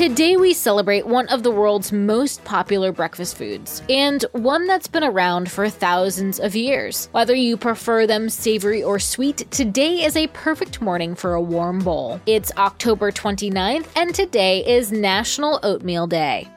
Today we celebrate one of the world's most popular breakfast foods, and one that's been around for thousands of years. Whether you prefer them savory or sweet, today is a perfect morning for a warm bowl. It's October 29th, and today is National Oatmeal Day.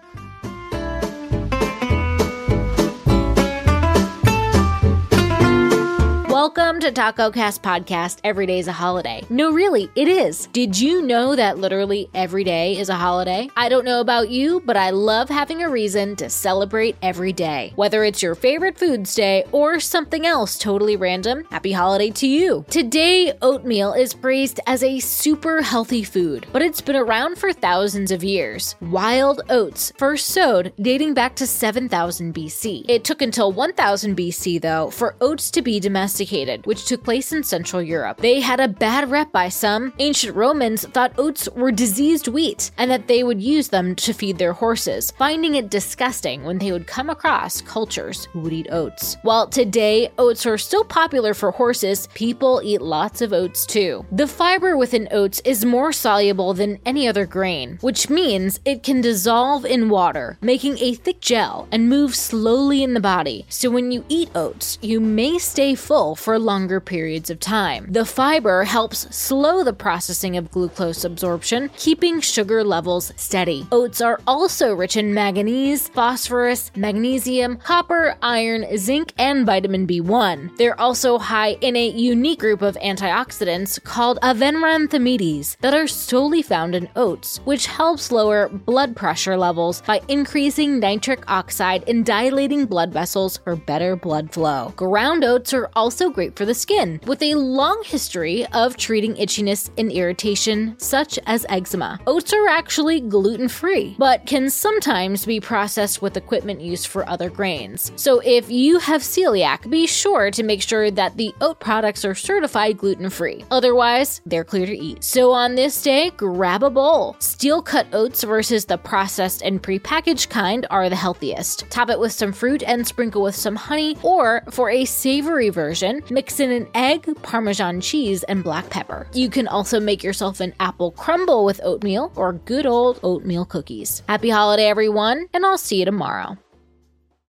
Welcome to Taco Cast Podcast. Every day is a holiday. No, really, it is. Did you know that literally every day is a holiday? I don't know about you, but I love having a reason to celebrate every day. Whether it's your favorite foods day or something else totally random, happy holiday to you. Today, oatmeal is praised as a super healthy food, but it's been around for thousands of years. Wild oats first sowed dating back to 7000 BC. It took until 1000 BC, though, for oats to be domesticated which took place in Central Europe. They had a bad rep by some. Ancient Romans thought oats were diseased wheat and that they would use them to feed their horses, finding it disgusting when they would come across cultures who would eat oats. While today oats are still popular for horses, people eat lots of oats too. The fiber within oats is more soluble than any other grain, which means it can dissolve in water, making a thick gel and move slowly in the body. So when you eat oats, you may stay full for longer periods of time. The fiber helps slow the processing of glucose absorption, keeping sugar levels steady. Oats are also rich in manganese, phosphorus, magnesium, copper, iron, zinc, and vitamin B1. They're also high in a unique group of antioxidants called avenanthramides that are solely found in oats, which helps lower blood pressure levels by increasing nitric oxide and dilating blood vessels for better blood flow. Ground oats are also great for the skin, with a long history of treating itchiness and irritation, such as eczema. Oats are actually gluten free, but can sometimes be processed with equipment used for other grains. So if you have celiac, be sure to make sure that the oat products are certified gluten free. Otherwise, they're clear to eat. So on this day, grab a bowl. Steel cut oats versus the processed and prepackaged kind are the healthiest. Top it with some fruit and sprinkle with some honey, or for a savory version, mix in an egg, parmesan cheese, and black pepper. You can also make yourself an apple crumble with oatmeal or good old oatmeal cookies. Happy holiday, everyone, and I'll see you tomorrow.